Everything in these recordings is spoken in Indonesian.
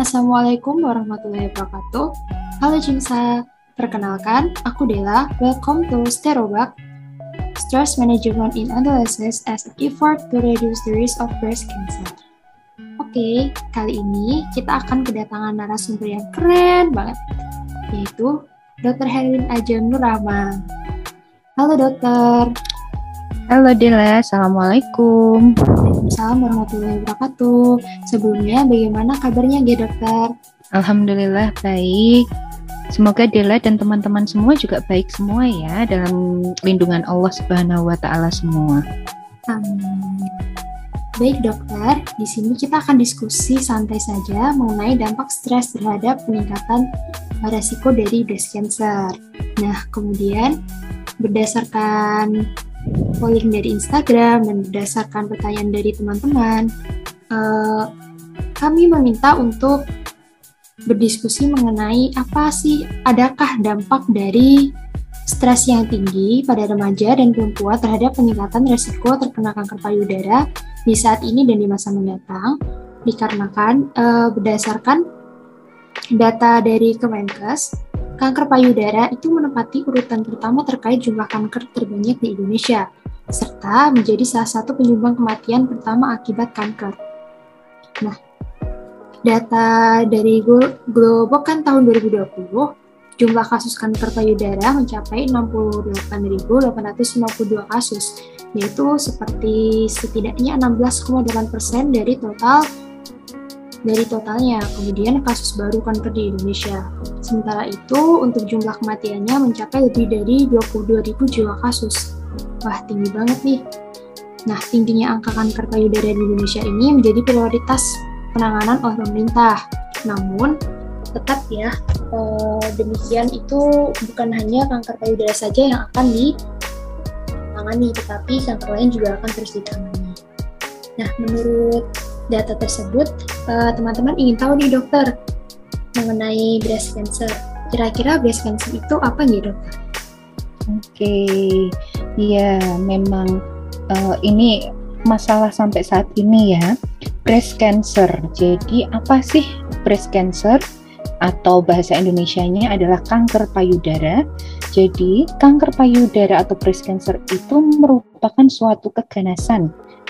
Assalamualaikum warahmatullahi wabarakatuh. Halo Jimsa, perkenalkan aku Dela. Welcome to Sterobak, Stress Management in Adolescence as an effort to reduce the risk of breast cancer. Oke, kali ini kita akan kedatangan narasumber yang keren banget, yaitu Dr. Herwin Ajeng Nurrahman. Halo dokter. Halo Dela, Assalamualaikum. Waalaikumsalam warahmatullahi wabarakatuh. Sebelumnya, bagaimana kabarnya, G dokter? Alhamdulillah baik. Semoga Dela dan teman-teman semua juga baik semua ya dalam lindungan Allah Subhanahu wa taala semua. Amin. Baik dokter, di sini kita akan diskusi santai saja mengenai dampak stres terhadap peningkatan resiko dari breast cancer. Nah, kemudian berdasarkan polling dari Instagram dan berdasarkan pertanyaan dari teman-teman, uh, kami meminta untuk berdiskusi mengenai apa sih, adakah dampak dari stres yang tinggi pada remaja dan perempuan terhadap peningkatan resiko terkena kanker payudara di saat ini dan di masa mendatang, dikarenakan uh, berdasarkan data dari Kemenkes, Kanker payudara itu menempati urutan pertama terkait jumlah kanker terbanyak di Indonesia, serta menjadi salah satu penyumbang kematian pertama akibat kanker. Nah, data dari Globok kan tahun 2020, jumlah kasus kanker payudara mencapai 68.852 kasus, yaitu seperti setidaknya 16,8% dari total dari totalnya. Kemudian kasus baru kanker di Indonesia. Sementara itu, untuk jumlah kematiannya mencapai lebih dari 22.000 jiwa kasus. Wah, tinggi banget nih. Nah, tingginya angka kanker payudara di Indonesia ini menjadi prioritas penanganan oleh pemerintah. Namun, tetap ya, eh, demikian itu bukan hanya kanker payudara saja yang akan ditangani, tetapi kanker lain juga akan terus ditangani. Nah, menurut data tersebut, eh, teman-teman uh, ingin tahu nih dokter mengenai breast cancer. Kira-kira breast cancer itu apa nih dokter? Oke, okay. ya memang uh, ini masalah sampai saat ini ya breast cancer. Jadi apa sih breast cancer? Atau bahasa Indonesia-nya adalah kanker payudara. Jadi kanker payudara atau breast cancer itu merupakan suatu keganasan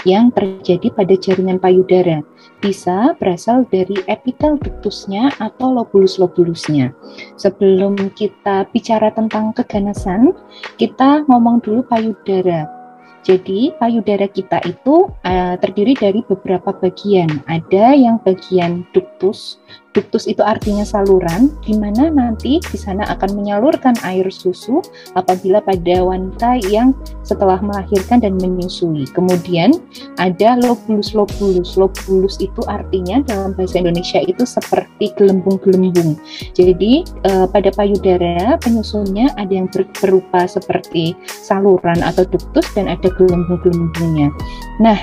yang terjadi pada jaringan payudara. Bisa berasal dari epitel ductusnya atau lobulus-lobulusnya. Sebelum kita bicara tentang keganasan, kita ngomong dulu payudara. Jadi payudara kita itu uh, terdiri dari beberapa bagian. Ada yang bagian ductus, Duktus itu artinya saluran, di mana nanti di sana akan menyalurkan air susu apabila pada wanita yang setelah melahirkan dan menyusui. Kemudian ada lobulus-lobulus. Lobulus itu artinya dalam bahasa Indonesia itu seperti gelembung-gelembung. Jadi eh, pada payudara penyusunnya ada yang berupa seperti saluran atau duktus dan ada gelembung-gelembungnya. Nah,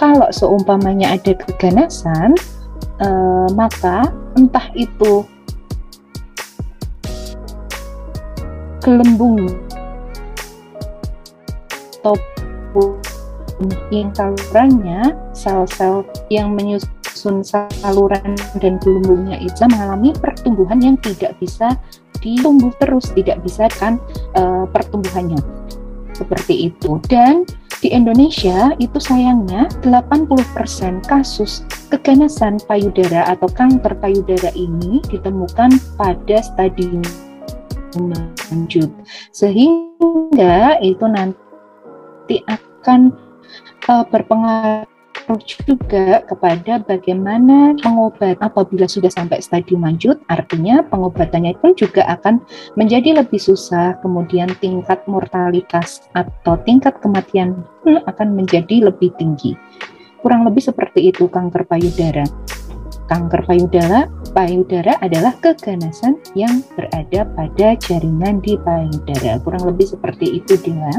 kalau seumpamanya ada keganasan, uh, maka entah itu gelembung ataupun yang salurannya sel-sel yang menyusun saluran dan gelembungnya itu mengalami pertumbuhan yang tidak bisa ditumbuh terus tidak bisa kan uh, pertumbuhannya. Seperti itu. Dan di Indonesia itu sayangnya 80% kasus keganasan payudara atau kanker payudara ini ditemukan pada stadium lanjut. Sehingga itu nanti akan uh, berpengaruh juga kepada bagaimana pengobat apabila sudah sampai stadium lanjut, artinya pengobatannya pun juga akan menjadi lebih susah, kemudian tingkat mortalitas atau tingkat kematian pun akan menjadi lebih tinggi. Kurang lebih seperti itu kanker payudara. Kanker payudara, payudara adalah keganasan yang berada pada jaringan di payudara. Kurang lebih seperti itu, Dila.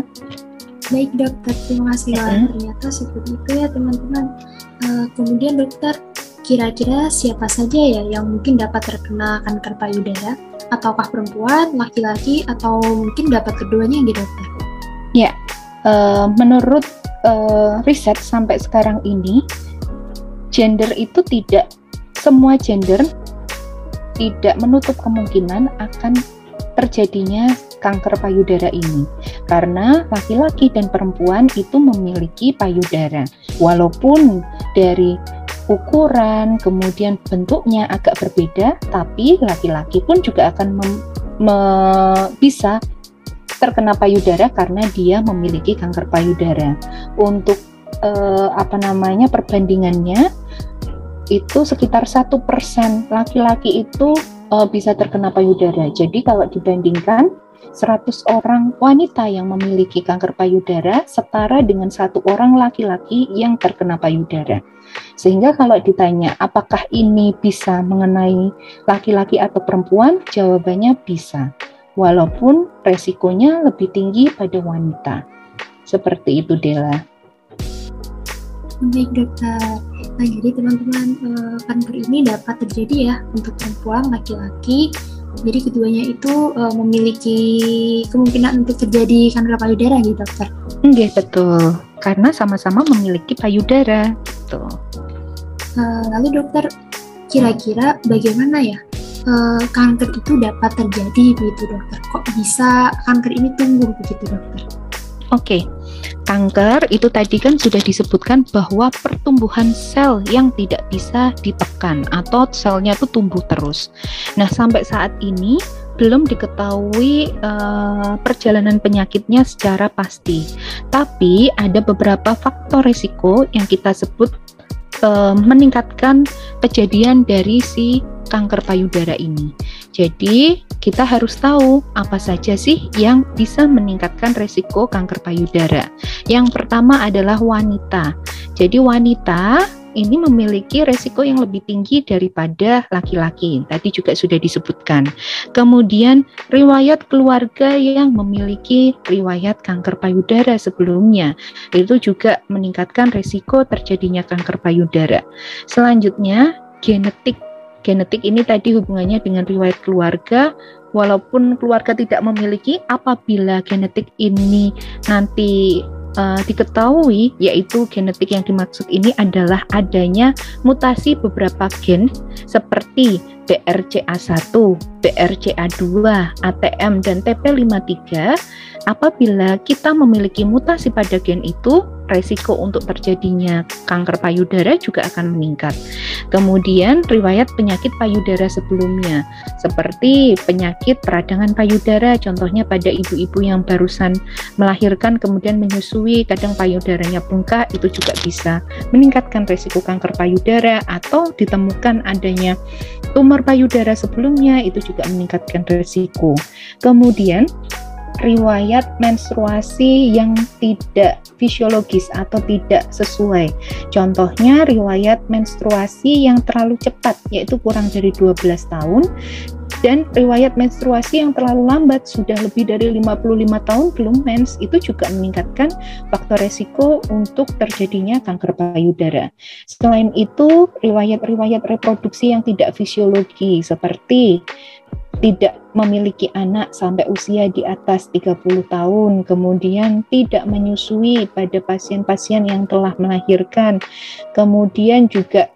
Baik dokter, terima kasih lah. Mm-hmm. Ternyata seperti itu ya teman-teman. Uh, kemudian dokter, kira-kira siapa saja ya yang mungkin dapat terkena kanker payudara? Ataukah perempuan, laki-laki, atau mungkin dapat keduanya gitu dokter? Ya, uh, menurut uh, riset sampai sekarang ini, gender itu tidak semua gender tidak menutup kemungkinan akan terjadinya kanker payudara ini karena laki-laki dan perempuan itu memiliki payudara walaupun dari ukuran kemudian bentuknya agak berbeda tapi laki-laki pun juga akan bisa terkena payudara karena dia memiliki kanker payudara untuk eh, apa namanya perbandingannya itu sekitar satu persen laki-laki itu uh, bisa terkena payudara. Jadi kalau dibandingkan 100 orang wanita yang memiliki kanker payudara setara dengan satu orang laki-laki yang terkena payudara. Sehingga kalau ditanya apakah ini bisa mengenai laki-laki atau perempuan, jawabannya bisa. Walaupun resikonya lebih tinggi pada wanita. Seperti itu Dela. Baik dokter. Nah, jadi teman-teman uh, kanker ini dapat terjadi ya untuk perempuan, laki-laki. Jadi keduanya itu uh, memiliki kemungkinan untuk terjadi kanker payudara gitu, dokter. Enggak, betul. Karena sama-sama memiliki payudara. Gitu. Uh, lalu dokter, kira-kira bagaimana ya uh, kanker itu dapat terjadi begitu dokter? Kok bisa kanker ini tumbuh begitu dokter? Oke, okay kanker itu tadi kan sudah disebutkan bahwa pertumbuhan sel yang tidak bisa ditekan atau selnya itu tumbuh terus. Nah, sampai saat ini belum diketahui uh, perjalanan penyakitnya secara pasti. Tapi ada beberapa faktor risiko yang kita sebut uh, meningkatkan kejadian dari si kanker payudara ini. Jadi, kita harus tahu apa saja sih yang bisa meningkatkan resiko kanker payudara. Yang pertama adalah wanita. Jadi wanita ini memiliki resiko yang lebih tinggi daripada laki-laki. Tadi juga sudah disebutkan. Kemudian riwayat keluarga yang memiliki riwayat kanker payudara sebelumnya itu juga meningkatkan resiko terjadinya kanker payudara. Selanjutnya genetik genetik ini tadi hubungannya dengan riwayat keluarga. Walaupun keluarga tidak memiliki apabila genetik ini nanti uh, diketahui yaitu genetik yang dimaksud ini adalah adanya mutasi beberapa gen seperti BRCA1, BRCA2, ATM dan TP53 apabila kita memiliki mutasi pada gen itu resiko untuk terjadinya kanker payudara juga akan meningkat. Kemudian riwayat penyakit payudara sebelumnya seperti penyakit peradangan payudara contohnya pada ibu-ibu yang barusan melahirkan kemudian menyusui kadang payudaranya bengkak itu juga bisa meningkatkan resiko kanker payudara atau ditemukan adanya tumor payudara sebelumnya itu juga meningkatkan resiko. Kemudian riwayat menstruasi yang tidak fisiologis atau tidak sesuai. Contohnya riwayat menstruasi yang terlalu cepat yaitu kurang dari 12 tahun dan riwayat menstruasi yang terlalu lambat sudah lebih dari 55 tahun belum mens itu juga meningkatkan faktor resiko untuk terjadinya kanker payudara. Selain itu, riwayat-riwayat reproduksi yang tidak fisiologi seperti tidak memiliki anak sampai usia di atas 30 tahun, kemudian tidak menyusui pada pasien-pasien yang telah melahirkan, kemudian juga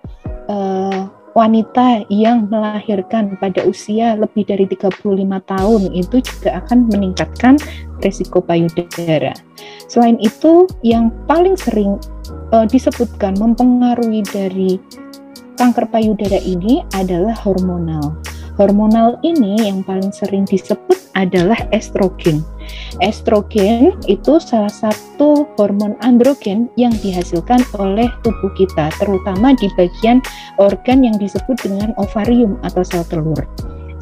uh, wanita yang melahirkan pada usia lebih dari 35 tahun itu juga akan meningkatkan resiko payudara. Selain itu, yang paling sering uh, disebutkan mempengaruhi dari kanker payudara ini adalah hormonal. Hormonal ini yang paling sering disebut adalah estrogen. Estrogen itu salah satu hormon androgen yang dihasilkan oleh tubuh kita, terutama di bagian organ yang disebut dengan ovarium atau sel telur.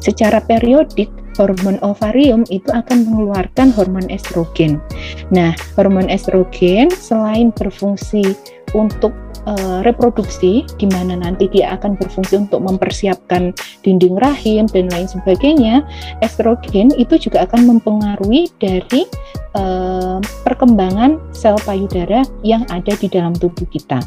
Secara periodik, hormon ovarium itu akan mengeluarkan hormon estrogen. Nah, hormon estrogen selain berfungsi untuk uh, reproduksi di mana nanti dia akan berfungsi untuk mempersiapkan dinding rahim dan lain sebagainya, estrogen itu juga akan mempengaruhi dari uh, perkembangan sel payudara yang ada di dalam tubuh kita.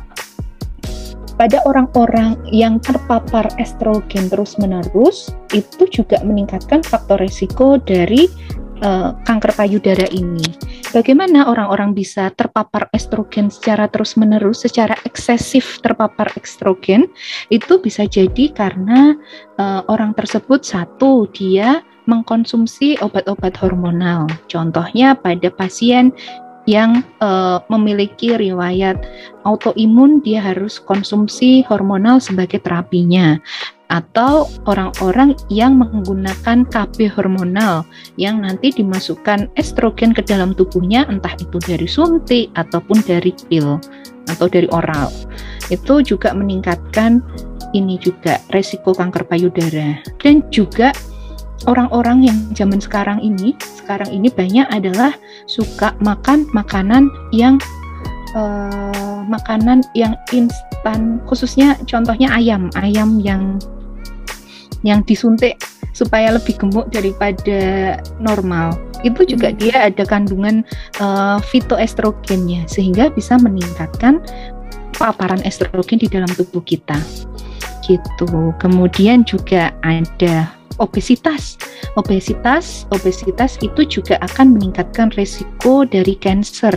Pada orang-orang yang terpapar estrogen terus-menerus, itu juga meningkatkan faktor risiko dari uh, kanker payudara ini. bagaimana orang-orang bisa terpapar estrogen secara terus-menerus, secara eksesif terpapar estrogen? Itu bisa jadi karena uh, orang tersebut satu dia mengkonsumsi obat-obat hormonal. Contohnya pada pasien yang uh, memiliki riwayat autoimun dia harus konsumsi hormonal sebagai terapinya atau orang-orang yang menggunakan KB hormonal yang nanti dimasukkan estrogen ke dalam tubuhnya entah itu dari suntik ataupun dari pil atau dari oral. Itu juga meningkatkan ini juga resiko kanker payudara dan juga orang-orang yang zaman sekarang ini sekarang ini banyak adalah suka makan makanan yang uh, makanan yang instan. Khususnya contohnya ayam ayam yang yang disuntik supaya lebih gemuk daripada normal. Itu juga hmm. dia ada kandungan uh, fitoestrogennya sehingga bisa meningkatkan paparan estrogen di dalam tubuh kita. Gitu. Kemudian juga ada obesitas obesitas obesitas itu juga akan meningkatkan resiko dari cancer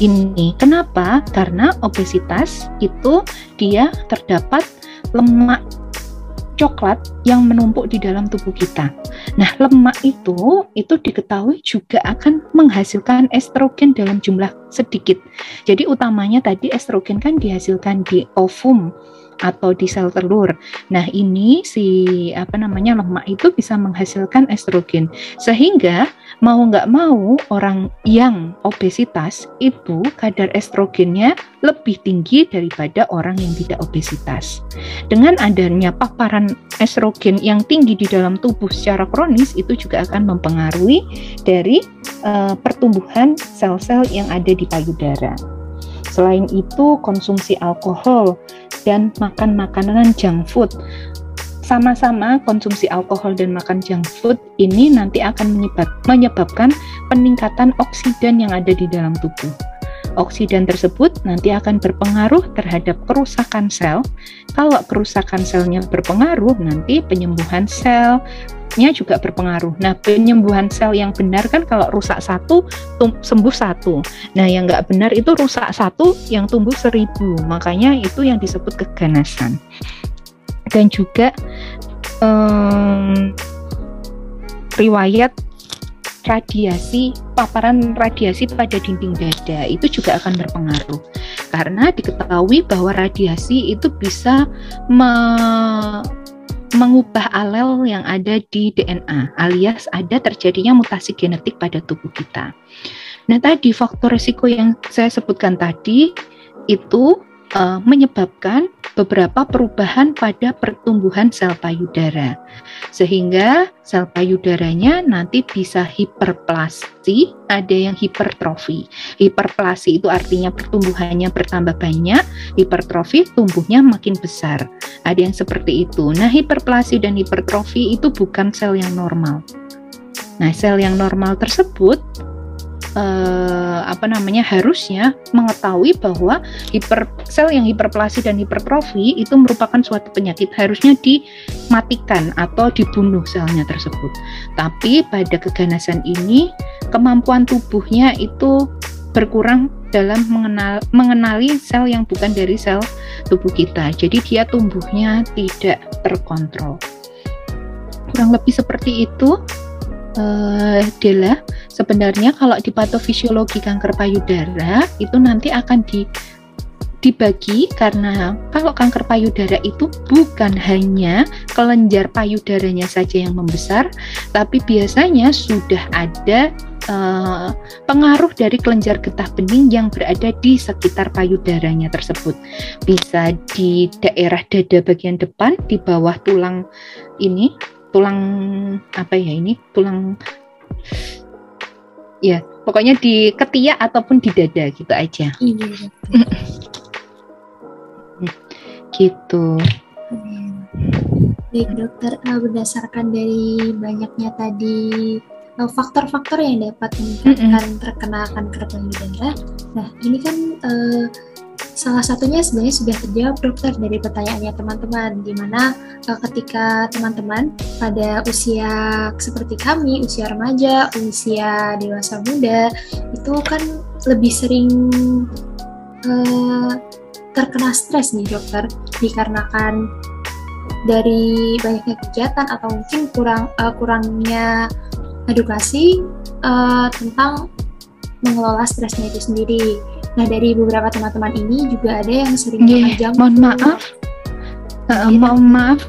ini kenapa karena obesitas itu dia terdapat lemak coklat yang menumpuk di dalam tubuh kita. Nah, lemak itu itu diketahui juga akan menghasilkan estrogen dalam jumlah sedikit. Jadi utamanya tadi estrogen kan dihasilkan di ovum atau di sel telur. Nah, ini si apa namanya lemak itu bisa menghasilkan estrogen. Sehingga mau nggak mau orang yang obesitas itu kadar estrogennya lebih tinggi daripada orang yang tidak obesitas. Dengan adanya paparan estrogen yang tinggi di dalam tubuh secara kronis itu juga akan mempengaruhi dari uh, pertumbuhan sel-sel yang ada di payudara. Selain itu, konsumsi alkohol dan makan makanan junk food. Sama-sama konsumsi alkohol dan makan junk food ini nanti akan menyebab, menyebabkan peningkatan oksidan yang ada di dalam tubuh. Oksidan tersebut nanti akan berpengaruh terhadap kerusakan sel. Kalau kerusakan selnya berpengaruh, nanti penyembuhan sel, nya juga berpengaruh. Nah, penyembuhan sel yang benar kan kalau rusak satu, sembuh satu. Nah, yang nggak benar itu rusak satu, yang tumbuh seribu. Makanya itu yang disebut keganasan. Dan juga um, riwayat radiasi paparan radiasi pada dinding dada itu juga akan berpengaruh karena diketahui bahwa radiasi itu bisa me mengubah alel yang ada di DNA, alias ada terjadinya mutasi genetik pada tubuh kita. Nah, tadi faktor risiko yang saya sebutkan tadi itu uh, menyebabkan beberapa perubahan pada pertumbuhan sel payudara. Sehingga sel payudaranya nanti bisa hiperplasi, ada yang hipertrofi. Hiperplasi itu artinya pertumbuhannya bertambah banyak, hipertrofi tumbuhnya makin besar. Ada yang seperti itu. Nah, hiperplasi dan hipertrofi itu bukan sel yang normal. Nah, sel yang normal tersebut eh, apa namanya harusnya mengetahui bahwa hiper sel yang hiperplasi dan hipertrofi itu merupakan suatu penyakit harusnya dimatikan atau dibunuh selnya tersebut. Tapi pada keganasan ini kemampuan tubuhnya itu berkurang dalam mengenal, mengenali sel yang bukan dari sel tubuh kita. Jadi dia tumbuhnya tidak terkontrol. Kurang lebih seperti itu uh, Dela, sebenarnya kalau di patofisiologi kanker payudara itu nanti akan di dibagi karena kalau kanker payudara itu bukan hanya kelenjar payudaranya saja yang membesar, tapi biasanya sudah ada uh, pengaruh dari kelenjar getah bening yang berada di sekitar payudaranya tersebut. Bisa di daerah dada bagian depan, di bawah tulang ini, tulang apa ya ini tulang ya pokoknya di ketiak ataupun di dada gitu aja. Iya gitu. Baik dokter uh, berdasarkan dari banyaknya tadi uh, faktor-faktor yang dapat mm -hmm. terkena kanker payudara nah ini kan uh, salah satunya sebenarnya sudah terjawab dokter dari pertanyaannya teman-teman, di mana uh, ketika teman-teman pada usia seperti kami, usia remaja, usia dewasa muda, itu kan lebih sering uh, terkena stres nih dokter, dikarenakan dari banyaknya kegiatan atau mungkin kurang uh, kurangnya edukasi uh, tentang mengelola stresnya itu sendiri. Nah dari beberapa teman-teman ini juga ada yang sering yeah, Mohon maaf, uh, mohon maaf,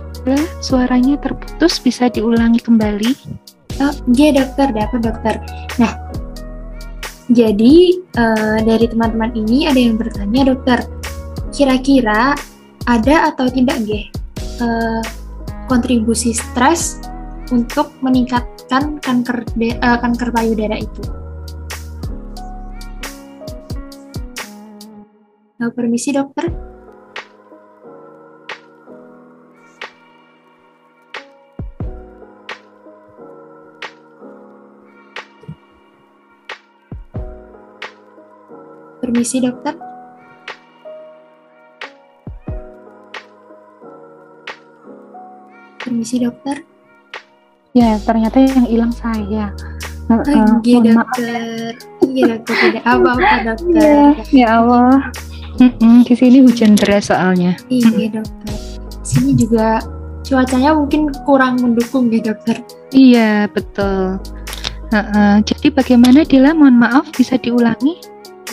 suaranya terputus. Bisa diulangi kembali? Oh, iya dokter, dapat dokter. Nah, jadi uh, dari teman-teman ini ada yang bertanya dokter, kira-kira ada atau tidak nggih uh, kontribusi stres untuk meningkatkan kanker de, uh, kanker payudara itu? Uh, permisi dokter. Permisi dokter. Permisi dokter. Ya, ternyata yang hilang saya. Uh, uh, iya dokter. Iya dokter, tidak apa-apa dokter. Ya, ya Allah. Mm-mm, di sini hujan deras soalnya. Iya dokter. Sini juga cuacanya mungkin kurang mendukung ya dokter. Iya betul. Uh-uh. Jadi bagaimana Dila? Mohon maaf bisa diulangi?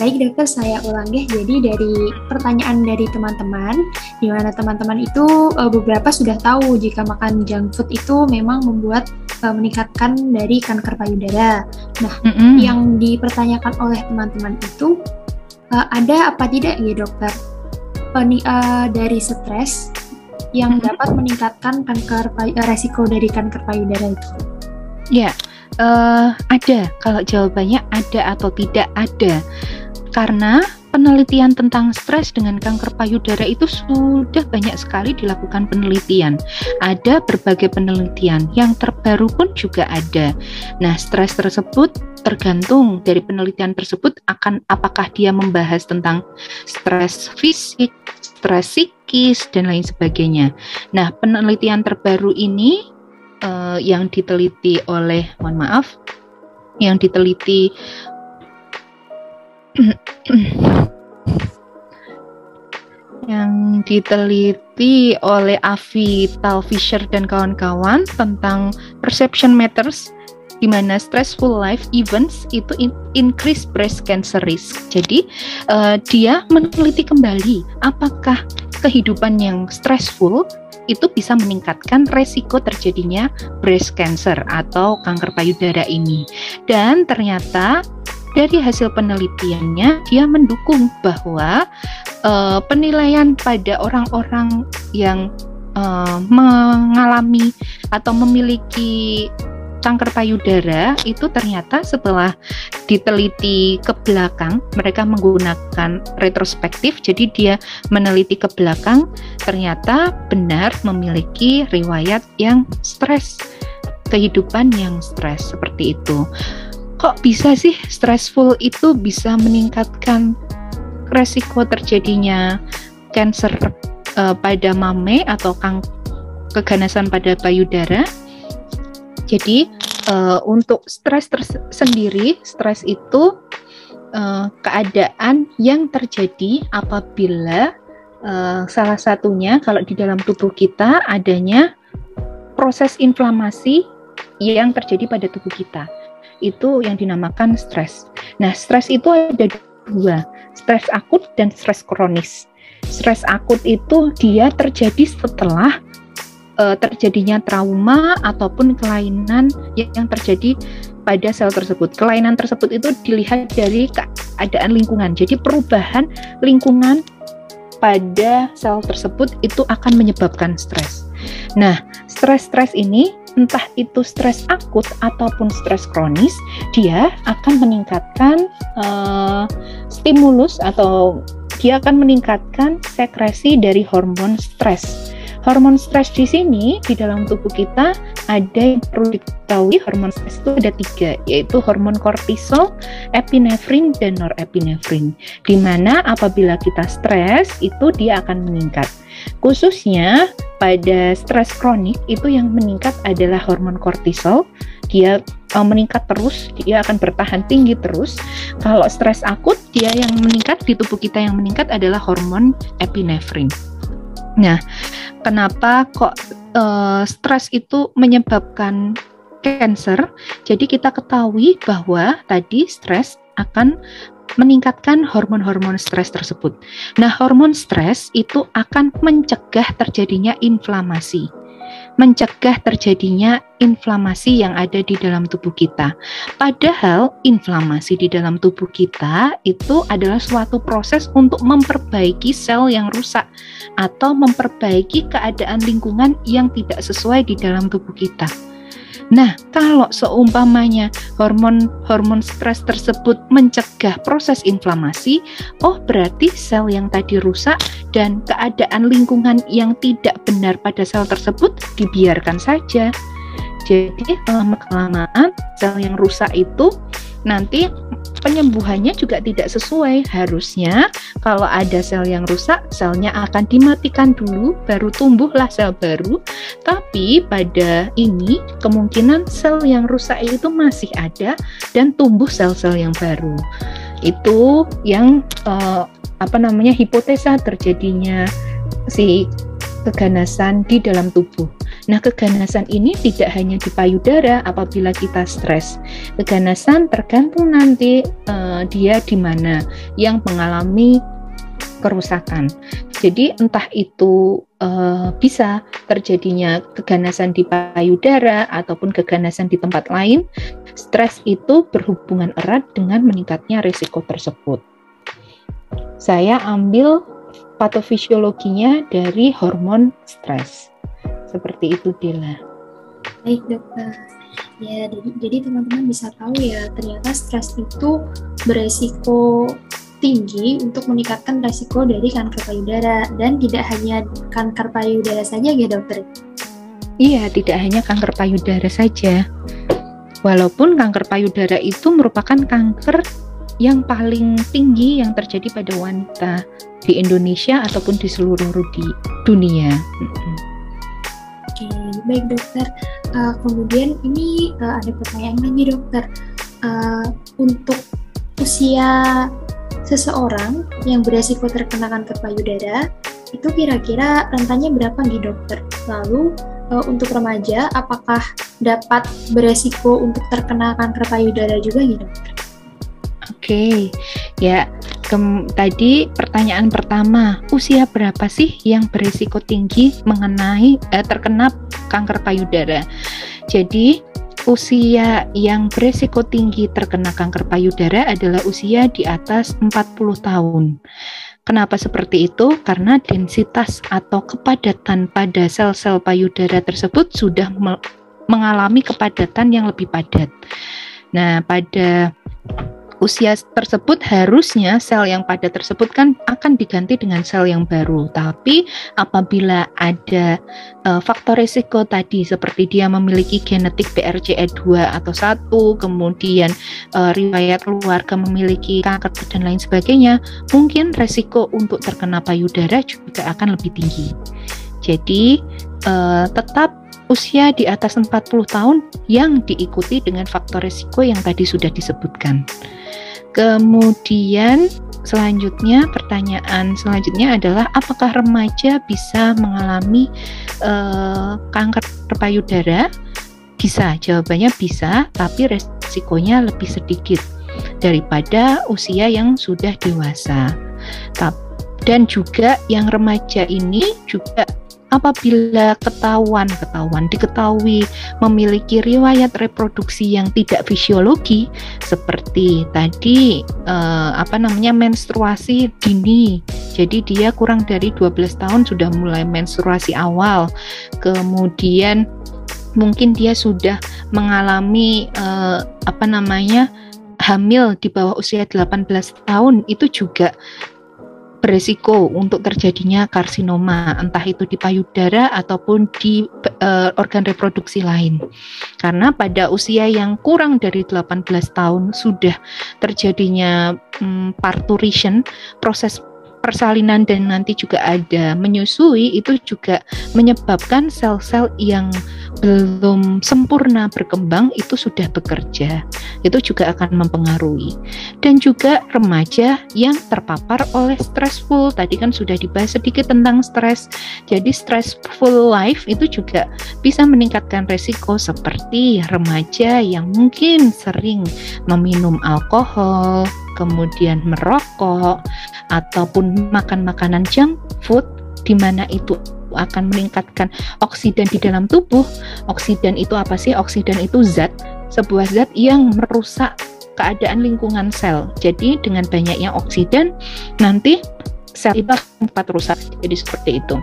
Baik dokter, saya ulangi. Jadi dari pertanyaan dari teman-teman, di mana teman-teman itu uh, beberapa sudah tahu jika makan junk food itu memang membuat uh, meningkatkan dari kanker payudara. Nah, mm-hmm. yang dipertanyakan oleh teman-teman itu uh, ada apa tidak ya dokter Peni, uh, dari stres yang hmm. dapat meningkatkan kanker uh, resiko dari kanker payudara itu? Ya, uh, ada. Kalau jawabannya ada atau tidak ada, karena penelitian tentang stres dengan kanker payudara itu sudah banyak sekali dilakukan penelitian. Ada berbagai penelitian, yang terbaru pun juga ada. Nah, stres tersebut tergantung dari penelitian tersebut akan apakah dia membahas tentang stres fisik, stres psikis dan lain sebagainya. Nah, penelitian terbaru ini uh, yang diteliti oleh mohon maaf yang diteliti yang diteliti oleh Avi Talfisher dan kawan-kawan tentang perception matters di mana stressful life events itu in increase breast cancer risk. Jadi uh, dia meneliti kembali apakah kehidupan yang stressful itu bisa meningkatkan resiko terjadinya breast cancer atau kanker payudara ini. Dan ternyata dari hasil penelitiannya dia mendukung bahwa uh, penilaian pada orang-orang yang uh, mengalami atau memiliki kanker payudara itu ternyata setelah diteliti ke belakang mereka menggunakan retrospektif jadi dia meneliti ke belakang ternyata benar memiliki riwayat yang stres kehidupan yang stres seperti itu kok bisa sih stressful itu bisa meningkatkan resiko terjadinya cancer uh, pada mame atau kang keganasan pada payudara. Jadi uh, untuk stres tersendiri, stres itu uh, keadaan yang terjadi apabila uh, salah satunya kalau di dalam tubuh kita adanya proses inflamasi yang terjadi pada tubuh kita itu yang dinamakan stres. Nah, stres itu ada dua, stres akut dan stres kronis. Stres akut itu dia terjadi setelah uh, terjadinya trauma ataupun kelainan yang terjadi pada sel tersebut. Kelainan tersebut itu dilihat dari keadaan lingkungan. Jadi perubahan lingkungan pada sel tersebut itu akan menyebabkan stres. Nah, stres-stres ini entah itu stres akut ataupun stres kronis, dia akan meningkatkan uh, stimulus atau dia akan meningkatkan sekresi dari hormon stres. Hormon stres di sini di dalam tubuh kita ada yang perlu diketahui hormon stres itu ada tiga, yaitu hormon kortisol, epinefrin, dan norepinefrin. Di mana apabila kita stres itu dia akan meningkat. Khususnya pada stres kronik itu yang meningkat adalah hormon kortisol. Dia uh, meningkat terus, dia akan bertahan tinggi terus. Kalau stres akut, dia yang meningkat di tubuh kita yang meningkat adalah hormon epinefrin. Nah, kenapa kok uh, stres itu menyebabkan cancer? Jadi kita ketahui bahwa tadi stres akan meningkatkan hormon-hormon stres tersebut. Nah, hormon stres itu akan mencegah terjadinya inflamasi mencegah terjadinya inflamasi yang ada di dalam tubuh kita. Padahal inflamasi di dalam tubuh kita itu adalah suatu proses untuk memperbaiki sel yang rusak atau memperbaiki keadaan lingkungan yang tidak sesuai di dalam tubuh kita. Nah, kalau seumpamanya hormon-hormon stres tersebut mencegah proses inflamasi, oh berarti sel yang tadi rusak dan keadaan lingkungan yang tidak benar pada sel tersebut dibiarkan saja. Jadi lama-kelamaan sel yang rusak itu nanti penyembuhannya juga tidak sesuai. Harusnya kalau ada sel yang rusak, selnya akan dimatikan dulu, baru tumbuhlah sel baru. Tapi pada ini kemungkinan sel yang rusak itu masih ada dan tumbuh sel-sel yang baru. Itu yang uh, apa namanya hipotesa terjadinya si keganasan di dalam tubuh. Nah, keganasan ini tidak hanya di payudara apabila kita stres. Keganasan tergantung nanti uh, dia di mana yang mengalami kerusakan. Jadi entah itu uh, bisa terjadinya keganasan di payudara ataupun keganasan di tempat lain, stres itu berhubungan erat dengan meningkatnya risiko tersebut. Saya ambil patofisiologinya dari hormon stres. Seperti itu Dila. Baik dokter. Ya, jadi teman-teman bisa tahu ya, ternyata stres itu beresiko tinggi untuk meningkatkan resiko dari kanker payudara dan tidak hanya kanker payudara saja ya dokter. Iya, tidak hanya kanker payudara saja. Walaupun kanker payudara itu merupakan kanker yang paling tinggi yang terjadi pada wanita di Indonesia ataupun di seluruh di dunia. Baik dokter. Uh, kemudian ini uh, ada pertanyaan lagi dokter. Uh, untuk usia seseorang yang beresiko terkena kanker payudara, itu kira-kira rentannya berapa nih dokter? Lalu uh, untuk remaja, apakah dapat beresiko untuk terkena kanker payudara juga nih dokter? Oke, okay. ya Kem, tadi pertanyaan pertama, usia berapa sih yang berisiko tinggi mengenai eh, terkena kanker payudara? Jadi usia yang berisiko tinggi terkena kanker payudara adalah usia di atas 40 tahun. Kenapa seperti itu? Karena densitas atau kepadatan pada sel-sel payudara tersebut sudah mengalami kepadatan yang lebih padat. Nah, pada usia tersebut harusnya sel yang padat tersebut kan akan diganti dengan sel yang baru. Tapi apabila ada uh, faktor risiko tadi seperti dia memiliki genetik BRCA2 atau satu, kemudian uh, riwayat keluarga memiliki kanker dan lain sebagainya, mungkin resiko untuk terkena payudara juga akan lebih tinggi. Jadi uh, tetap usia di atas 40 tahun yang diikuti dengan faktor risiko yang tadi sudah disebutkan. Kemudian selanjutnya pertanyaan selanjutnya adalah apakah remaja bisa mengalami uh, kanker payudara? Bisa, jawabannya bisa, tapi resikonya lebih sedikit daripada usia yang sudah dewasa. Dan juga yang remaja ini juga apabila ketahuan ketahuan diketahui memiliki riwayat reproduksi yang tidak fisiologi seperti tadi eh, apa namanya menstruasi dini. Jadi dia kurang dari 12 tahun sudah mulai menstruasi awal. Kemudian mungkin dia sudah mengalami eh, apa namanya hamil di bawah usia 18 tahun. Itu juga beresiko untuk terjadinya karsinoma, entah itu di payudara ataupun di uh, organ reproduksi lain. Karena pada usia yang kurang dari 18 tahun sudah terjadinya um, parturition, proses persalinan dan nanti juga ada menyusui itu juga menyebabkan sel-sel yang belum sempurna berkembang itu sudah bekerja. Itu juga akan mempengaruhi. Dan juga remaja yang terpapar oleh stressful. Tadi kan sudah dibahas sedikit tentang stres. Jadi stressful life itu juga bisa meningkatkan resiko seperti remaja yang mungkin sering meminum alkohol, kemudian merokok, ataupun makan makanan junk food di mana itu akan meningkatkan oksidan di dalam tubuh. Oksidan itu apa sih? Oksidan itu zat, sebuah zat yang merusak keadaan lingkungan sel. Jadi dengan banyaknya oksidan nanti sel itu akan rusak. Jadi seperti itu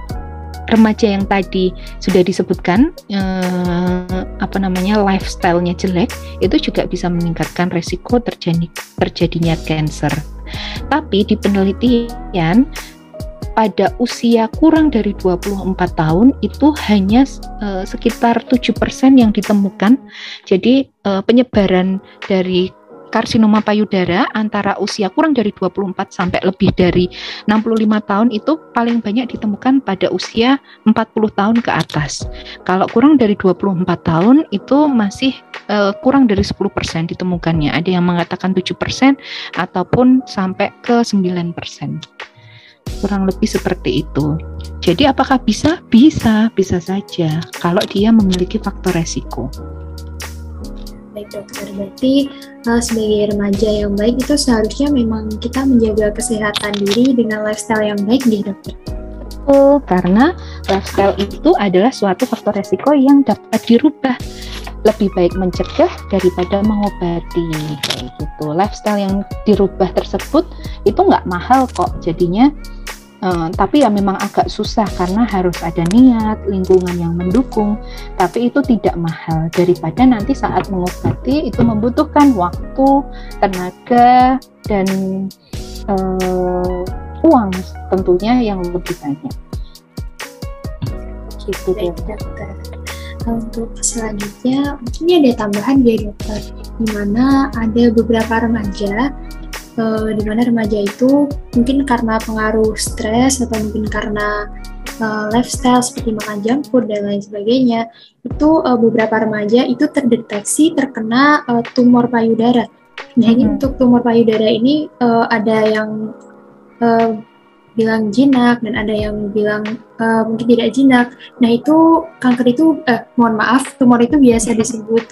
remaja yang tadi sudah disebutkan eh, apa namanya lifestyle-nya jelek itu juga bisa meningkatkan resiko terjadi terjadinya cancer. Tapi di penelitian pada usia kurang dari 24 tahun itu hanya uh, sekitar 7% yang ditemukan. Jadi uh, penyebaran dari karsinoma payudara antara usia kurang dari 24 sampai lebih dari 65 tahun itu paling banyak ditemukan pada usia 40 tahun ke atas. Kalau kurang dari 24 tahun itu masih uh, kurang dari 10% ditemukannya. Ada yang mengatakan 7% ataupun sampai ke 9%. Kurang lebih seperti itu. Jadi apakah bisa? Bisa, bisa saja kalau dia memiliki faktor resiko baik dokter. Berarti uh, sebagai remaja yang baik itu seharusnya memang kita menjaga kesehatan diri dengan lifestyle yang baik nih dokter. Oh, karena lifestyle itu adalah suatu faktor resiko yang dapat dirubah. Lebih baik mencegah daripada mengobati kayak gitu. Lifestyle yang dirubah tersebut itu nggak mahal kok. Jadinya Uh, tapi ya memang agak susah karena harus ada niat, lingkungan yang mendukung. Tapi itu tidak mahal daripada nanti saat mengobati itu membutuhkan waktu, tenaga, dan uh, uang tentunya yang lebih banyak. Gitu Baik, dokter. Untuk selanjutnya, mungkin ada tambahan ya dokter, di mana ada beberapa remaja uh, di mana remaja itu mungkin karena pengaruh stres atau mungkin karena uh, lifestyle seperti makan junk food dan lain sebagainya itu uh, beberapa remaja itu terdeteksi terkena uh, tumor payudara. Nah ini hmm. untuk tumor payudara ini uh, ada yang uh, bilang jinak dan ada yang bilang uh, mungkin tidak jinak. Nah itu kanker itu, eh, mohon maaf, tumor itu biasa disebut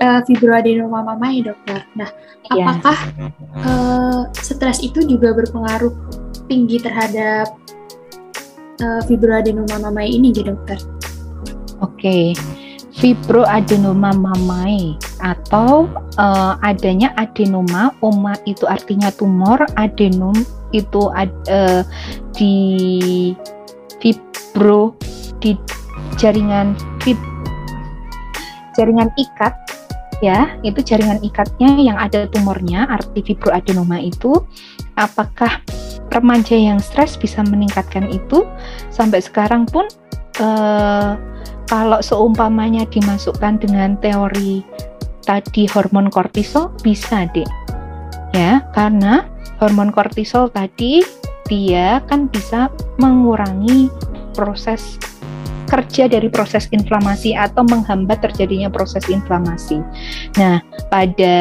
uh, fibroadenoma mama ya dokter. Nah, yeah. apakah uh, stres itu juga berpengaruh tinggi terhadap uh, fibroadenoma mama ini ya dokter? Oke. Okay. Fibroadenoma mamae atau uh, adanya adenoma, oma itu artinya tumor, adenom itu ad, uh, di fibro di jaringan fib, jaringan ikat ya itu jaringan ikatnya yang ada tumornya arti fibroadenoma itu. Apakah remaja yang stres bisa meningkatkan itu? Sampai sekarang pun eh, kalau seumpamanya dimasukkan dengan teori tadi hormon kortisol bisa deh ya karena hormon kortisol tadi dia kan bisa mengurangi proses kerja dari proses inflamasi atau menghambat terjadinya proses inflamasi. Nah, pada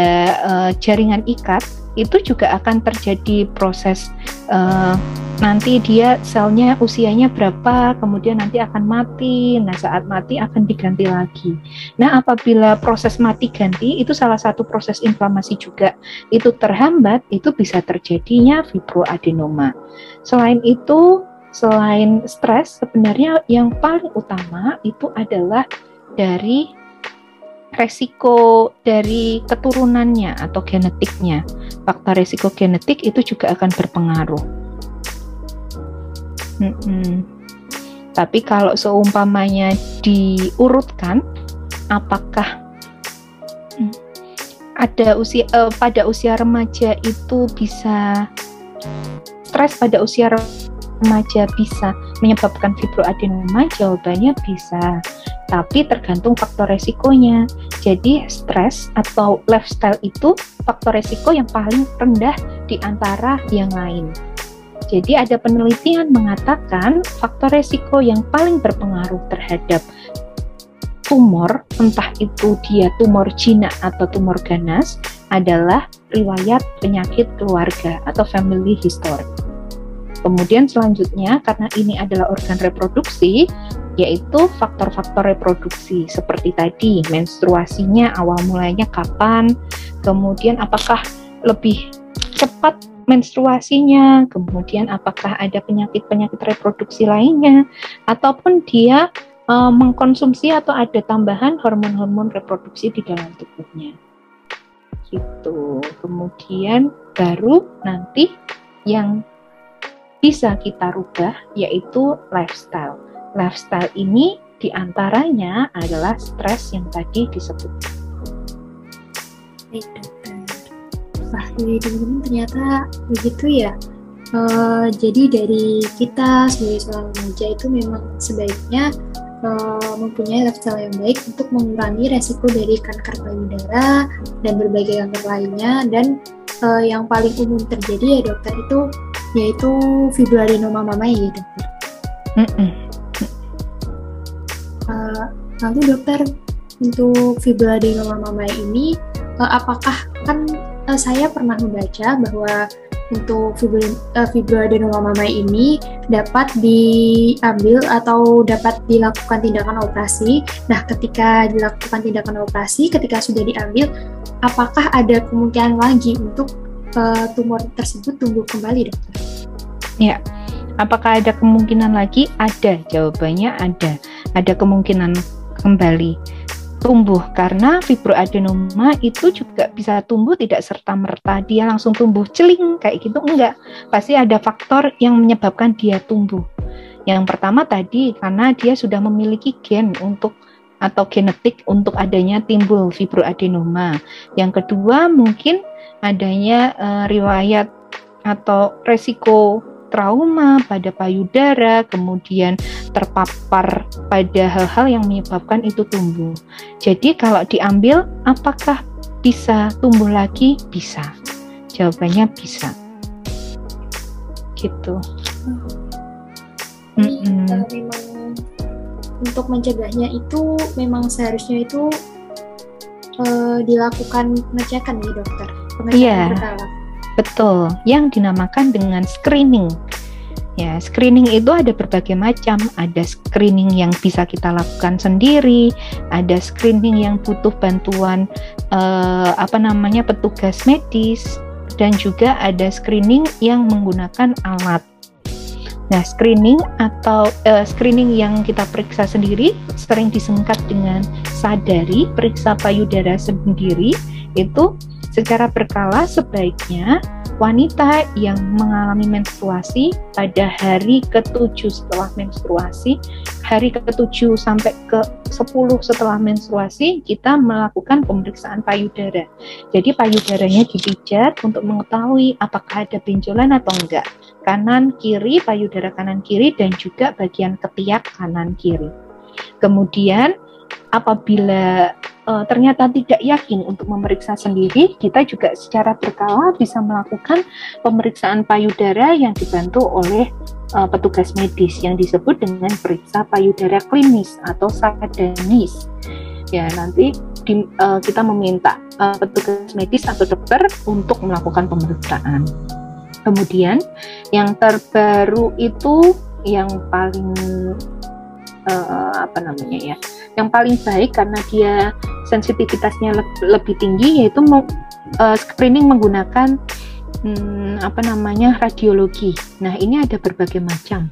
uh, jaringan ikat itu juga akan terjadi proses uh, nanti dia selnya usianya berapa, kemudian nanti akan mati. Nah, saat mati akan diganti lagi. Nah, apabila proses mati ganti itu salah satu proses inflamasi juga itu terhambat, itu bisa terjadinya fibroadenoma. Selain itu, selain stres, sebenarnya yang paling utama itu adalah dari resiko dari keturunannya atau genetiknya. Faktor resiko genetik itu juga akan berpengaruh. Hmm -hmm. Tapi kalau seumpamanya diurutkan, apakah ada usia uh, pada usia remaja itu bisa stres pada usia bisa menyebabkan fibroadenoma? Jawabannya bisa, tapi tergantung faktor resikonya. Jadi stres atau lifestyle itu faktor resiko yang paling rendah di antara yang lain. Jadi ada penelitian mengatakan faktor resiko yang paling berpengaruh terhadap tumor, entah itu dia tumor jinak atau tumor ganas, adalah riwayat penyakit keluarga atau family history. Kemudian selanjutnya, karena ini adalah organ reproduksi, yaitu faktor-faktor reproduksi seperti tadi, menstruasinya awal mulainya kapan, kemudian apakah lebih cepat menstruasinya, kemudian apakah ada penyakit-penyakit reproduksi lainnya, ataupun dia e, mengkonsumsi atau ada tambahan hormon-hormon reproduksi di dalam tubuhnya. Gitu. Kemudian baru nanti yang bisa kita rubah yaitu lifestyle. Lifestyle ini di antaranya adalah stres yang tadi disebut. Baik, Wah, jadi teman-teman ternyata begitu ya. Uh, jadi dari kita sebagai seorang remaja itu memang sebaiknya uh, mempunyai lifestyle yang baik untuk mengurangi resiko dari kanker payudara dan berbagai kanker lainnya dan uh, yang paling umum terjadi ya dokter itu yaitu fibroadenoma mamai ya dokter. Mm -mm. Uh, lalu dokter untuk fibroadenoma mamai ini uh, apakah kan uh, saya pernah membaca bahwa untuk eh, fibroadenoma mamai ini dapat diambil atau dapat dilakukan tindakan operasi. Nah, ketika dilakukan tindakan operasi, ketika sudah diambil, apakah ada kemungkinan lagi untuk uh, tumor tersebut tumbuh kembali, dokter? Ya, apakah ada kemungkinan lagi? Ada, jawabannya ada. Ada kemungkinan kembali tumbuh karena fibroadenoma itu juga bisa tumbuh tidak serta merta dia langsung tumbuh celing kayak gitu enggak pasti ada faktor yang menyebabkan dia tumbuh yang pertama tadi karena dia sudah memiliki gen untuk atau genetik untuk adanya timbul fibroadenoma yang kedua mungkin adanya uh, riwayat atau resiko trauma pada payudara, kemudian terpapar pada hal-hal yang menyebabkan itu tumbuh. Jadi kalau diambil, apakah bisa tumbuh lagi? Bisa. Jawabannya bisa. Gitu. Mm memang untuk mencegahnya itu memang seharusnya itu uh, dilakukan pengecekan ya dokter. Pengecekan yeah. berkala. Betul, yang dinamakan dengan screening. Ya, screening itu ada berbagai macam. Ada screening yang bisa kita lakukan sendiri, ada screening yang butuh bantuan eh, apa namanya petugas medis, dan juga ada screening yang menggunakan alat. Nah, screening atau uh, screening yang kita periksa sendiri sering disingkat dengan sadari, periksa payudara sendiri itu Secara berkala sebaiknya wanita yang mengalami menstruasi pada hari ke-7 setelah menstruasi, hari ke-7 sampai ke-10 setelah menstruasi, kita melakukan pemeriksaan payudara. Jadi payudaranya dipijat untuk mengetahui apakah ada benjolan atau enggak. Kanan, kiri, payudara kanan, kiri, dan juga bagian ketiak kanan, kiri. Kemudian apabila uh, ternyata tidak yakin untuk memeriksa sendiri, kita juga secara berkala bisa melakukan pemeriksaan payudara yang dibantu oleh uh, petugas medis yang disebut dengan periksa payudara klinis atau sadanis. Ya, nanti di, uh, kita meminta uh, petugas medis atau dokter untuk melakukan pemeriksaan. Kemudian yang terbaru itu yang paling uh, apa namanya ya yang paling baik karena dia sensitivitasnya le lebih tinggi yaitu uh, screening menggunakan hmm, apa namanya radiologi. Nah ini ada berbagai macam.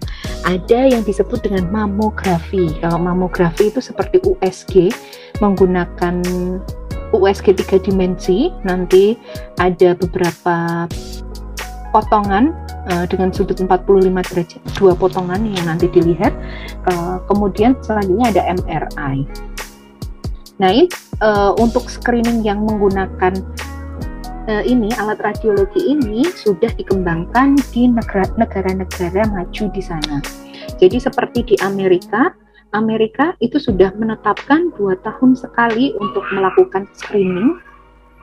Ada yang disebut dengan mamografi. Kalau mamografi itu seperti USG menggunakan USG tiga dimensi. Nanti ada beberapa potongan uh, dengan sudut 45 derajat dua potongan yang nanti dilihat. Uh, kemudian selanjutnya ada MRI nah ini uh, untuk screening yang menggunakan uh, ini alat radiologi ini sudah dikembangkan di negara-negara maju di sana. Jadi seperti di Amerika, Amerika itu sudah menetapkan dua tahun sekali untuk melakukan screening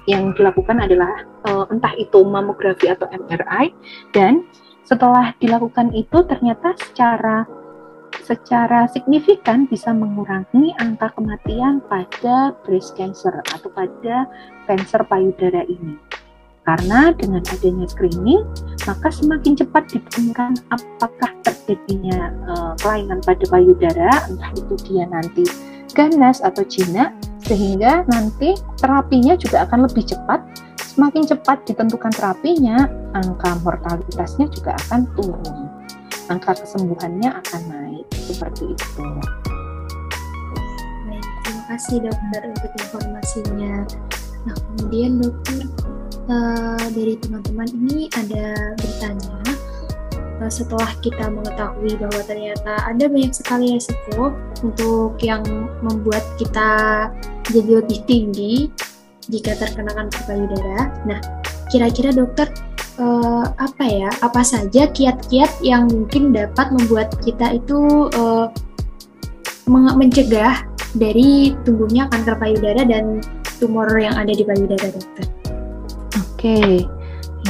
yang dilakukan adalah uh, entah itu mamografi atau MRI dan setelah dilakukan itu ternyata secara secara signifikan bisa mengurangi angka kematian pada breast cancer atau pada kanker payudara ini. Karena dengan adanya screening, maka semakin cepat ditemukan apakah terjadinya uh, kelainan pada payudara, entah itu dia nanti ganas atau jinak, sehingga nanti terapinya juga akan lebih cepat. Semakin cepat ditentukan terapinya, angka mortalitasnya juga akan turun. Angka kesembuhannya akan naik, seperti itu. Baik, terima kasih dokter untuk informasinya. Nah, kemudian dokter, uh, dari teman-teman ini ada bertanya setelah kita mengetahui bahwa ternyata ada banyak sekali resiko untuk yang membuat kita jadi lebih tinggi jika terkena kanker payudara. Nah, kira-kira dokter uh, apa ya? Apa saja kiat-kiat yang mungkin dapat membuat kita itu uh, mencegah dari tumbuhnya kanker payudara dan tumor yang ada di payudara, dokter? Oke,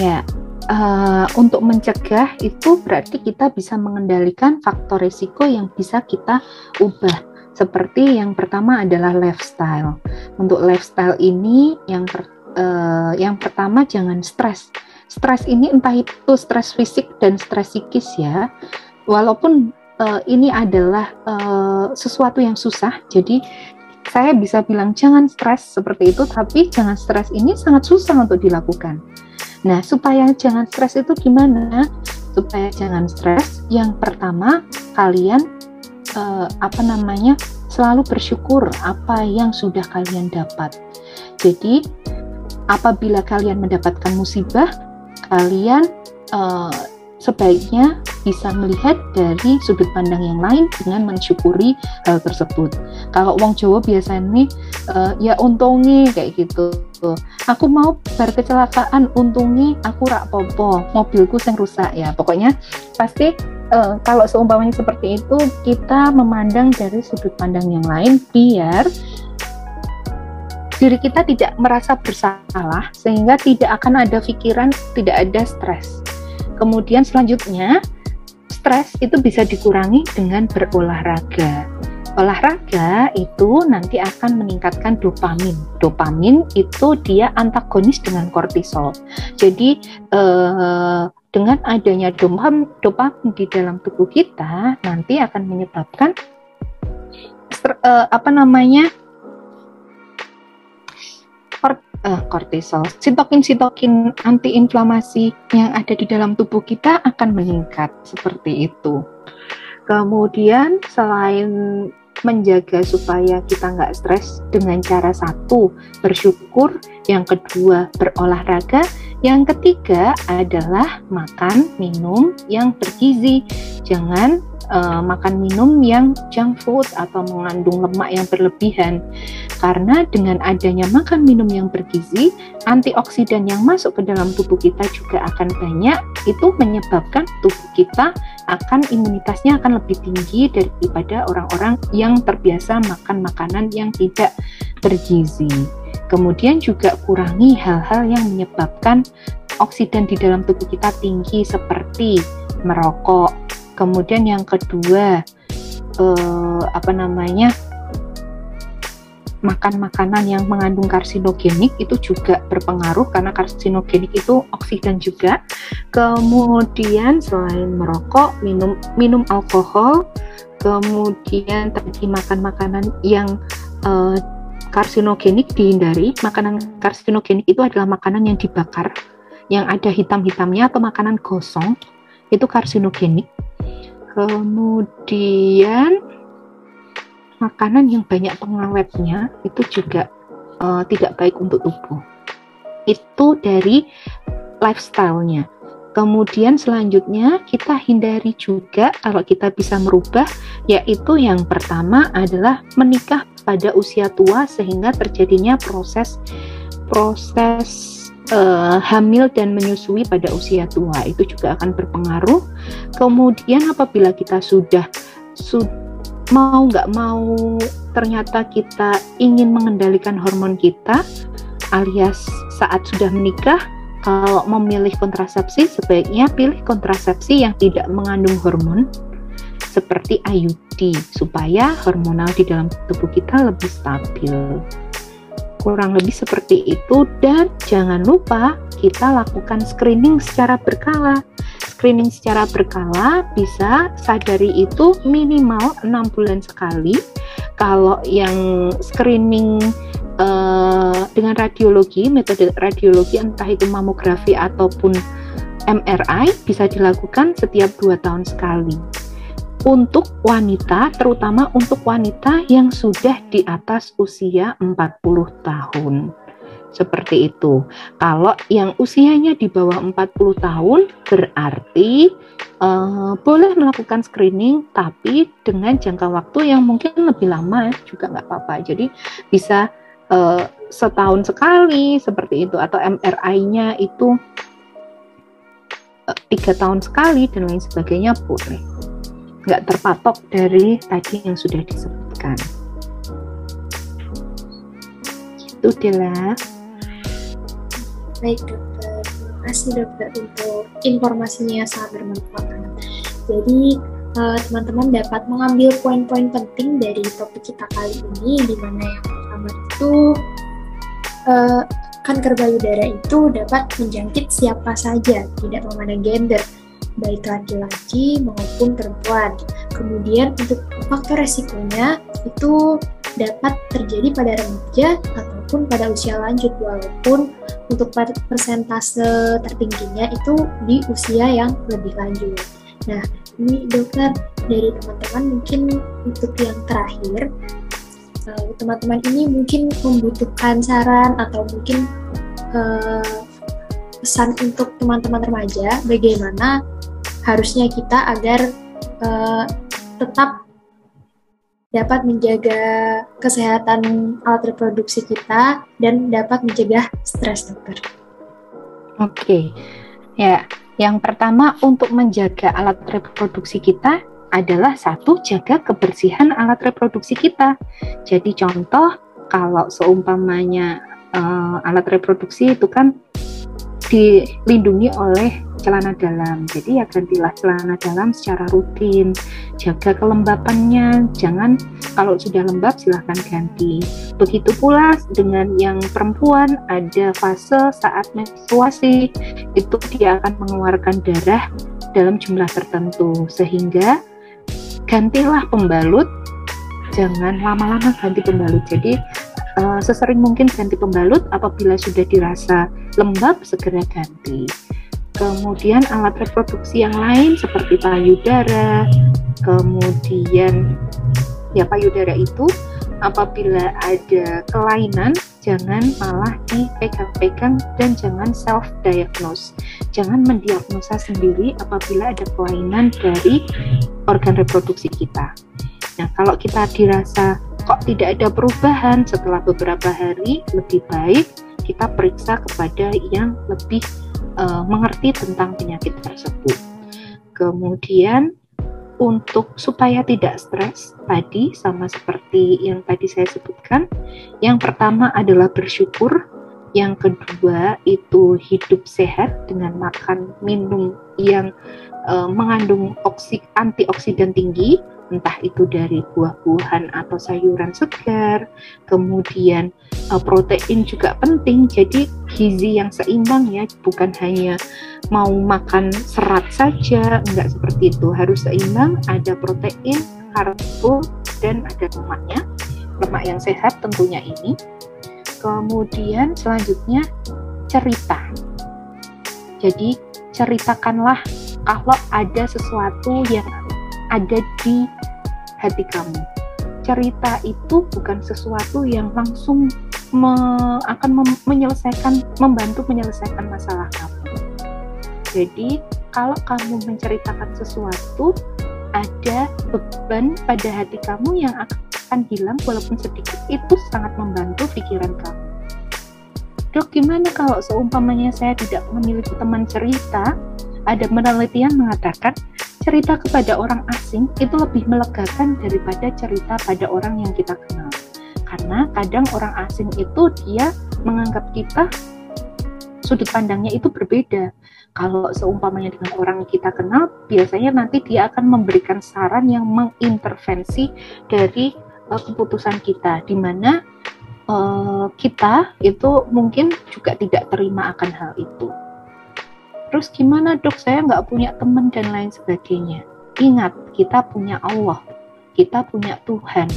ya. Uh, untuk mencegah itu berarti kita bisa mengendalikan faktor risiko yang bisa kita ubah. Seperti yang pertama adalah lifestyle. Untuk lifestyle ini yang per, uh, yang pertama jangan stres. Stres ini entah itu stres fisik dan stres psikis ya. Walaupun uh, ini adalah uh, sesuatu yang susah, jadi saya bisa bilang jangan stres seperti itu, tapi jangan stres ini sangat susah untuk dilakukan. Nah, supaya jangan stres itu gimana? Supaya jangan stres, yang pertama kalian eh, apa namanya selalu bersyukur apa yang sudah kalian dapat. Jadi, apabila kalian mendapatkan musibah, kalian eh, sebaiknya bisa melihat dari sudut pandang yang lain dengan mensyukuri hal tersebut. Kalau wong Jawa biasanya uh, ya untungi kayak gitu. Aku mau berkecelakaan untungi aku rak popo, mobilku yang rusak ya. Pokoknya pasti uh, kalau seumpamanya seperti itu kita memandang dari sudut pandang yang lain biar diri kita tidak merasa bersalah sehingga tidak akan ada pikiran, tidak ada stres. Kemudian selanjutnya stres itu bisa dikurangi dengan berolahraga. Olahraga itu nanti akan meningkatkan dopamin. Dopamin itu dia antagonis dengan kortisol. Jadi eh, dengan adanya dopamin, dopamin di dalam tubuh kita nanti akan menyebabkan eh, apa namanya uh, kortisol. Sitokin-sitokin antiinflamasi yang ada di dalam tubuh kita akan meningkat seperti itu. Kemudian selain menjaga supaya kita nggak stres dengan cara satu bersyukur, yang kedua berolahraga, yang ketiga adalah makan minum yang bergizi. Jangan uh, makan minum yang junk food atau mengandung lemak yang berlebihan. Karena dengan adanya makan minum yang bergizi, antioksidan yang masuk ke dalam tubuh kita juga akan banyak. Itu menyebabkan tubuh kita akan imunitasnya akan lebih tinggi daripada orang-orang yang terbiasa makan makanan yang tidak bergizi. Kemudian juga kurangi hal-hal yang menyebabkan oksidan di dalam tubuh kita tinggi seperti merokok, Kemudian yang kedua eh, apa namanya makan makanan yang mengandung karsinogenik itu juga berpengaruh karena karsinogenik itu oksidan juga. Kemudian selain merokok, minum minum alkohol, kemudian tadi makan makanan yang eh, karsinogenik dihindari. Makanan karsinogenik itu adalah makanan yang dibakar, yang ada hitam-hitamnya atau makanan gosong itu karsinogenik. Kemudian makanan yang banyak pengawetnya itu juga uh, tidak baik untuk tubuh. Itu dari lifestyle-nya. Kemudian selanjutnya kita hindari juga kalau kita bisa merubah yaitu yang pertama adalah menikah pada usia tua sehingga terjadinya proses proses uh, hamil dan menyusui pada usia tua itu juga akan berpengaruh. Kemudian apabila kita sudah su mau nggak mau ternyata kita ingin mengendalikan hormon kita alias saat sudah menikah kalau memilih kontrasepsi sebaiknya pilih kontrasepsi yang tidak mengandung hormon seperti IUD supaya hormonal di dalam tubuh kita lebih stabil kurang lebih seperti itu dan jangan lupa kita lakukan screening secara berkala. Screening secara berkala bisa sadari itu minimal enam bulan sekali. Kalau yang screening uh, dengan radiologi metode radiologi entah itu mamografi ataupun MRI bisa dilakukan setiap dua tahun sekali untuk wanita, terutama untuk wanita yang sudah di atas usia 40 tahun. Seperti itu. Kalau yang usianya di bawah 40 tahun berarti uh, boleh melakukan screening tapi dengan jangka waktu yang mungkin lebih lama juga nggak apa-apa. Jadi bisa uh, setahun sekali seperti itu atau MRI-nya itu eh, tiga tahun sekali dan lain sebagainya boleh nggak terpatok dari tadi yang sudah disebutkan. Itu Dela. Baik dokter, terima kasih dokter untuk informasinya sangat bermanfaat. Jadi eh, teman-teman dapat mengambil poin-poin penting dari topik kita kali ini, di mana yang pertama itu uh, kanker payudara itu dapat menjangkit siapa saja, tidak memandang gender baik laki-laki maupun perempuan. Kemudian untuk faktor resikonya itu dapat terjadi pada remaja ataupun pada usia lanjut walaupun untuk persentase tertingginya itu di usia yang lebih lanjut. Nah, ini dokter dari teman-teman mungkin untuk yang terakhir eh, teman-teman ini mungkin membutuhkan saran atau mungkin uh, pesan untuk teman-teman remaja bagaimana harusnya kita agar uh, tetap dapat menjaga kesehatan alat reproduksi kita dan dapat mencegah stres dokter. Oke, ya yang pertama untuk menjaga alat reproduksi kita adalah satu jaga kebersihan alat reproduksi kita. Jadi contoh kalau seumpamanya uh, alat reproduksi itu kan dilindungi oleh celana dalam. Jadi ya gantilah celana dalam secara rutin. Jaga kelembapannya, jangan kalau sudah lembab silahkan ganti. Begitu pula dengan yang perempuan ada fase saat menstruasi itu dia akan mengeluarkan darah dalam jumlah tertentu sehingga gantilah pembalut jangan lama-lama ganti pembalut. Jadi uh, sesering mungkin ganti pembalut apabila sudah dirasa lembab segera ganti kemudian alat reproduksi yang lain seperti payudara, kemudian ya payudara itu apabila ada kelainan jangan malah dipegang-pegang dan jangan self diagnose. Jangan mendiagnosa sendiri apabila ada kelainan dari organ reproduksi kita. Nah, kalau kita dirasa kok tidak ada perubahan. Setelah beberapa hari, lebih baik kita periksa kepada yang lebih uh, mengerti tentang penyakit tersebut. Kemudian untuk supaya tidak stres tadi sama seperti yang tadi saya sebutkan, yang pertama adalah bersyukur, yang kedua itu hidup sehat dengan makan minum yang uh, mengandung oksik antioksidan tinggi entah itu dari buah-buahan atau sayuran segar, kemudian uh, protein juga penting, jadi gizi yang seimbang ya, bukan hanya mau makan serat saja, enggak seperti itu, harus seimbang, ada protein, karbo, dan ada lemaknya, lemak yang sehat tentunya ini. Kemudian selanjutnya cerita. Jadi ceritakanlah kalau ada sesuatu yang ada di hati kamu. Cerita itu bukan sesuatu yang langsung me, akan mem, menyelesaikan, membantu menyelesaikan masalah kamu. Jadi, kalau kamu menceritakan sesuatu, ada beban pada hati kamu yang akan hilang walaupun sedikit, itu sangat membantu pikiran kamu. dok gimana kalau seumpamanya saya tidak memiliki teman cerita ada penelitian mengatakan cerita kepada orang asing itu lebih melegakan daripada cerita pada orang yang kita kenal karena kadang orang asing itu dia menganggap kita sudut pandangnya itu berbeda kalau seumpamanya dengan orang kita kenal, biasanya nanti dia akan memberikan saran yang mengintervensi dari uh, keputusan kita, di mana uh, kita itu mungkin juga tidak terima akan hal itu. Terus gimana dok? Saya nggak punya teman dan lain sebagainya. Ingat, kita punya Allah, kita punya Tuhan.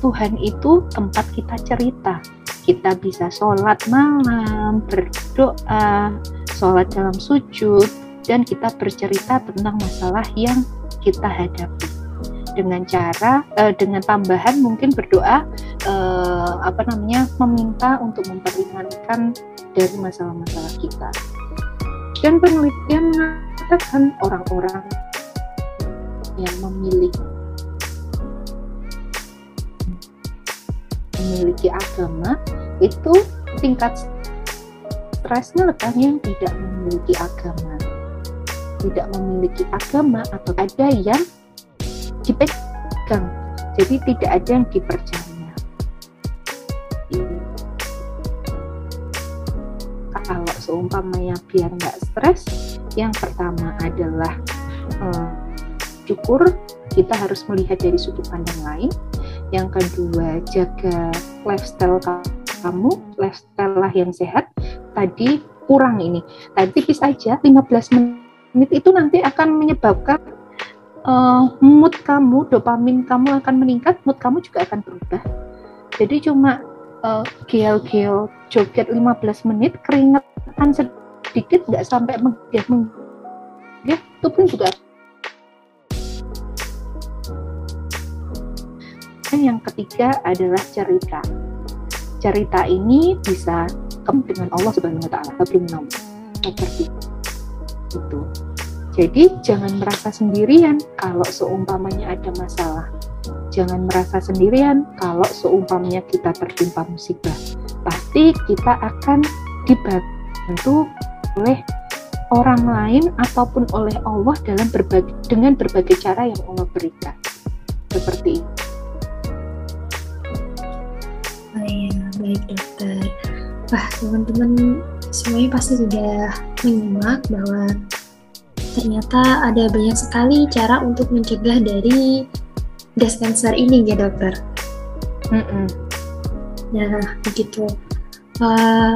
Tuhan itu tempat kita cerita. Kita bisa sholat malam, berdoa, sholat dalam sujud, dan kita bercerita tentang masalah yang kita hadapi dengan cara uh, dengan tambahan mungkin berdoa uh, apa namanya meminta untuk memperingankan dari masalah-masalah kita dan penelitian mengatakan orang-orang yang memiliki memiliki agama itu tingkat stresnya lebih yang tidak memiliki agama. Tidak memiliki agama atau ada yang dipegang. Jadi tidak ada yang dipercaya seumpamanya biar nggak stres yang pertama adalah hmm, syukur kita harus melihat dari sudut pandang lain yang kedua jaga lifestyle kamu lifestyle lah yang sehat tadi kurang ini. Tadi tipis aja 15 menit itu nanti akan menyebabkan uh, mood kamu, dopamin kamu akan meningkat, mood kamu juga akan berubah. Jadi cuma uh, gel-gel joget 15 menit, keringetan sedikit nggak sampai menggigit ya itu pun juga yang ketiga adalah cerita. Cerita ini bisa kamu dengan Allah Subhanahu wa taala belum seperti itu. Jadi jangan merasa sendirian kalau seumpamanya ada masalah. Jangan merasa sendirian kalau seumpamanya kita tertimpa musibah. Pasti kita akan dibantu oleh orang lain ataupun oleh Allah dalam berbagai dengan berbagai cara yang Allah berikan. Seperti itu. Oh iya, baik dokter. Wah, teman-teman semuanya pasti sudah menyimak bahwa ternyata ada banyak sekali cara untuk mencegah dari breast cancer ini ya dokter. Mm -mm. Nah, begitu. Uh,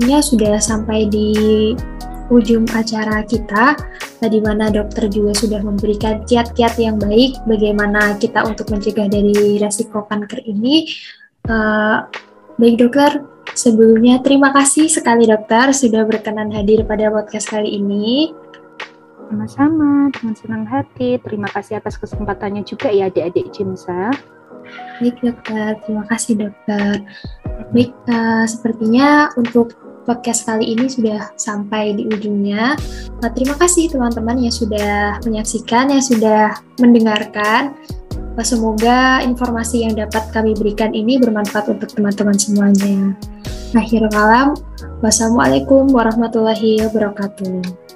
sepertinya sudah sampai di ujung acara kita, di mana dokter juga sudah memberikan kiat-kiat yang baik bagaimana kita untuk mencegah dari resiko kanker ini. Uh, baik dokter, Sebelumnya terima kasih sekali dokter sudah berkenan hadir pada podcast kali ini. Sama-sama, dengan senang hati. Terima kasih atas kesempatannya juga ya adik-adik Cimsa. Baik dokter, terima kasih dokter. Baik, uh, sepertinya untuk podcast kali ini sudah sampai di ujungnya. Nah, terima kasih teman-teman yang sudah menyaksikan, yang sudah mendengarkan. Semoga informasi yang dapat kami berikan ini bermanfaat untuk teman-teman semuanya. Akhir kalam, wassalamualaikum warahmatullahi wabarakatuh.